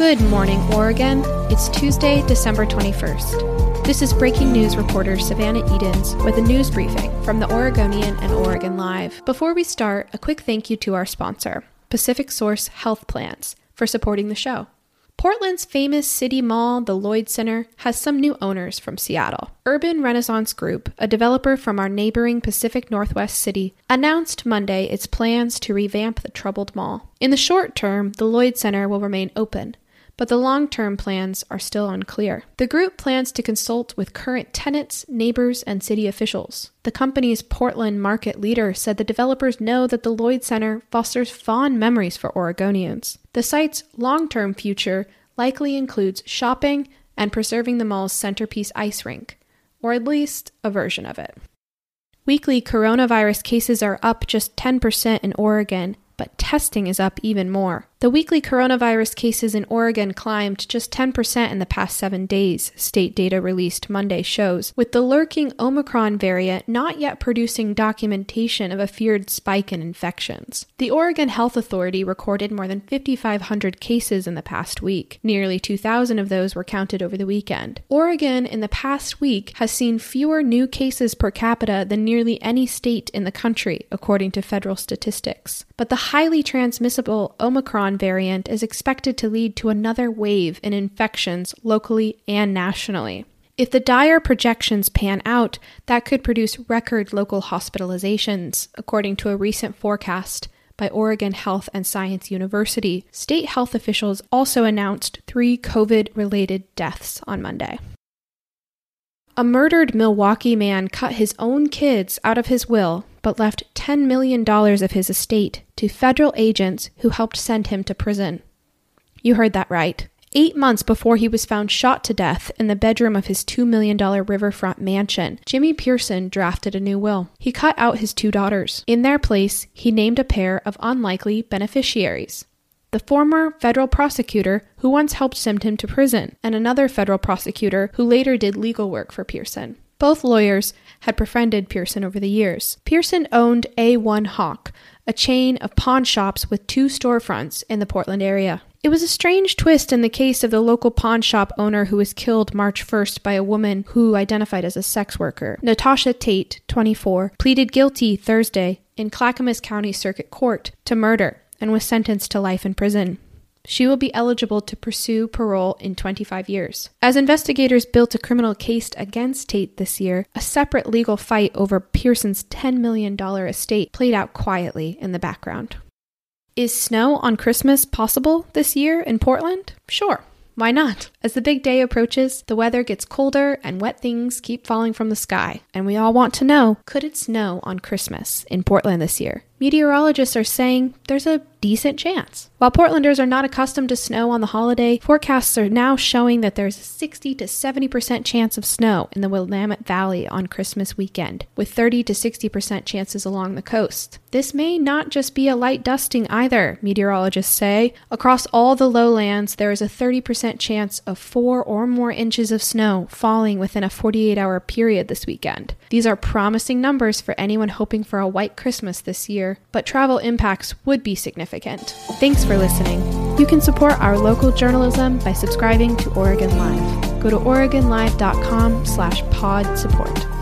Good morning, Oregon. It's Tuesday, December 21st. This is breaking news reporter Savannah Eadens with a news briefing from the Oregonian and Oregon Live. Before we start, a quick thank you to our sponsor, PacificSource Health Plans, for supporting the show. Portland's famous city mall, the Lloyd Center, has some new owners from Seattle. Urban Renaissance Group, a developer from our neighboring Pacific Northwest city, announced Monday its plans to revamp the troubled mall. In the short term, the Lloyd Center will remain open, but the long term plans are still unclear. The group plans to consult with current tenants, neighbors, and city officials. The company's Portland market leader said the developers know that the Lloyd Center fosters fond memories for Oregonians. The site's long term future likely includes shopping and preserving the mall's centerpiece ice rink, or at least a version of it. Weekly coronavirus cases are up just 10% in Oregon, but testing is up even more. The weekly coronavirus cases in Oregon climbed just 10% in the past seven days, state data released Monday shows, with the lurking Omicron variant not yet producing documentation of a feared spike in infections. The Oregon Health Authority recorded more than 5,500 cases in the past week. Nearly 2,000 of those were counted over the weekend. Oregon, in the past week, has seen fewer new cases per capita than nearly any state in the country, according to federal statistics. But the highly transmissible Omicron Omicron variant is expected to lead to another wave in infections locally and nationally. If the dire projections pan out, that could produce record local hospitalizations, according to a recent forecast by Oregon Health and Science University. State health officials also announced three COVID related deaths on Monday. A murdered Milwaukee man cut his own kids out of his will but left $10 million of his estate to federal agents who helped send him to prison. You heard that right. Eight months before he was found shot to death in the bedroom of his $2 million riverfront mansion, Jimmy Pearson drafted a new will. He cut out his two daughters. In their place, he named a pair of unlikely beneficiaries the former federal prosecutor who once helped send him to prison, and another federal prosecutor who later did legal work for Pearson. Both lawyers had befriended Pearson over the years. Pearson owned A1 Hawk, a chain of pawn shops with two storefronts in the Portland area. It was a strange twist in the case of the local pawn shop owner who was killed March 1st by a woman who identified as a sex worker. Natasha Tate, 24, pleaded guilty Thursday in Clackamas County Circuit Court to murder and was sentenced to life in prison. She will be eligible to pursue parole in 25 years. As investigators built a criminal case against Tate this year, a separate legal fight over Pearson's $10 million estate played out quietly in the background. Is snow on Christmas possible this year in Portland? Sure. Why not? As the big day approaches, the weather gets colder and wet things keep falling from the sky. And we all want to know could it snow on Christmas in Portland this year? Meteorologists are saying there's a decent chance. While Portlanders are not accustomed to snow on the holiday, forecasts are now showing that there's a 60 to 70% chance of snow in the Willamette Valley on Christmas weekend, with 30 to 60% chances along the coast. This may not just be a light dusting either, meteorologists say. Across all the lowlands, there is a 30% chance of four or more inches of snow falling within a 48 hour period this weekend. These are promising numbers for anyone hoping for a white Christmas this year but travel impacts would be significant. Thanks for listening. You can support our local journalism by subscribing to Oregon Live. Go to OregonLive.com slash pod support.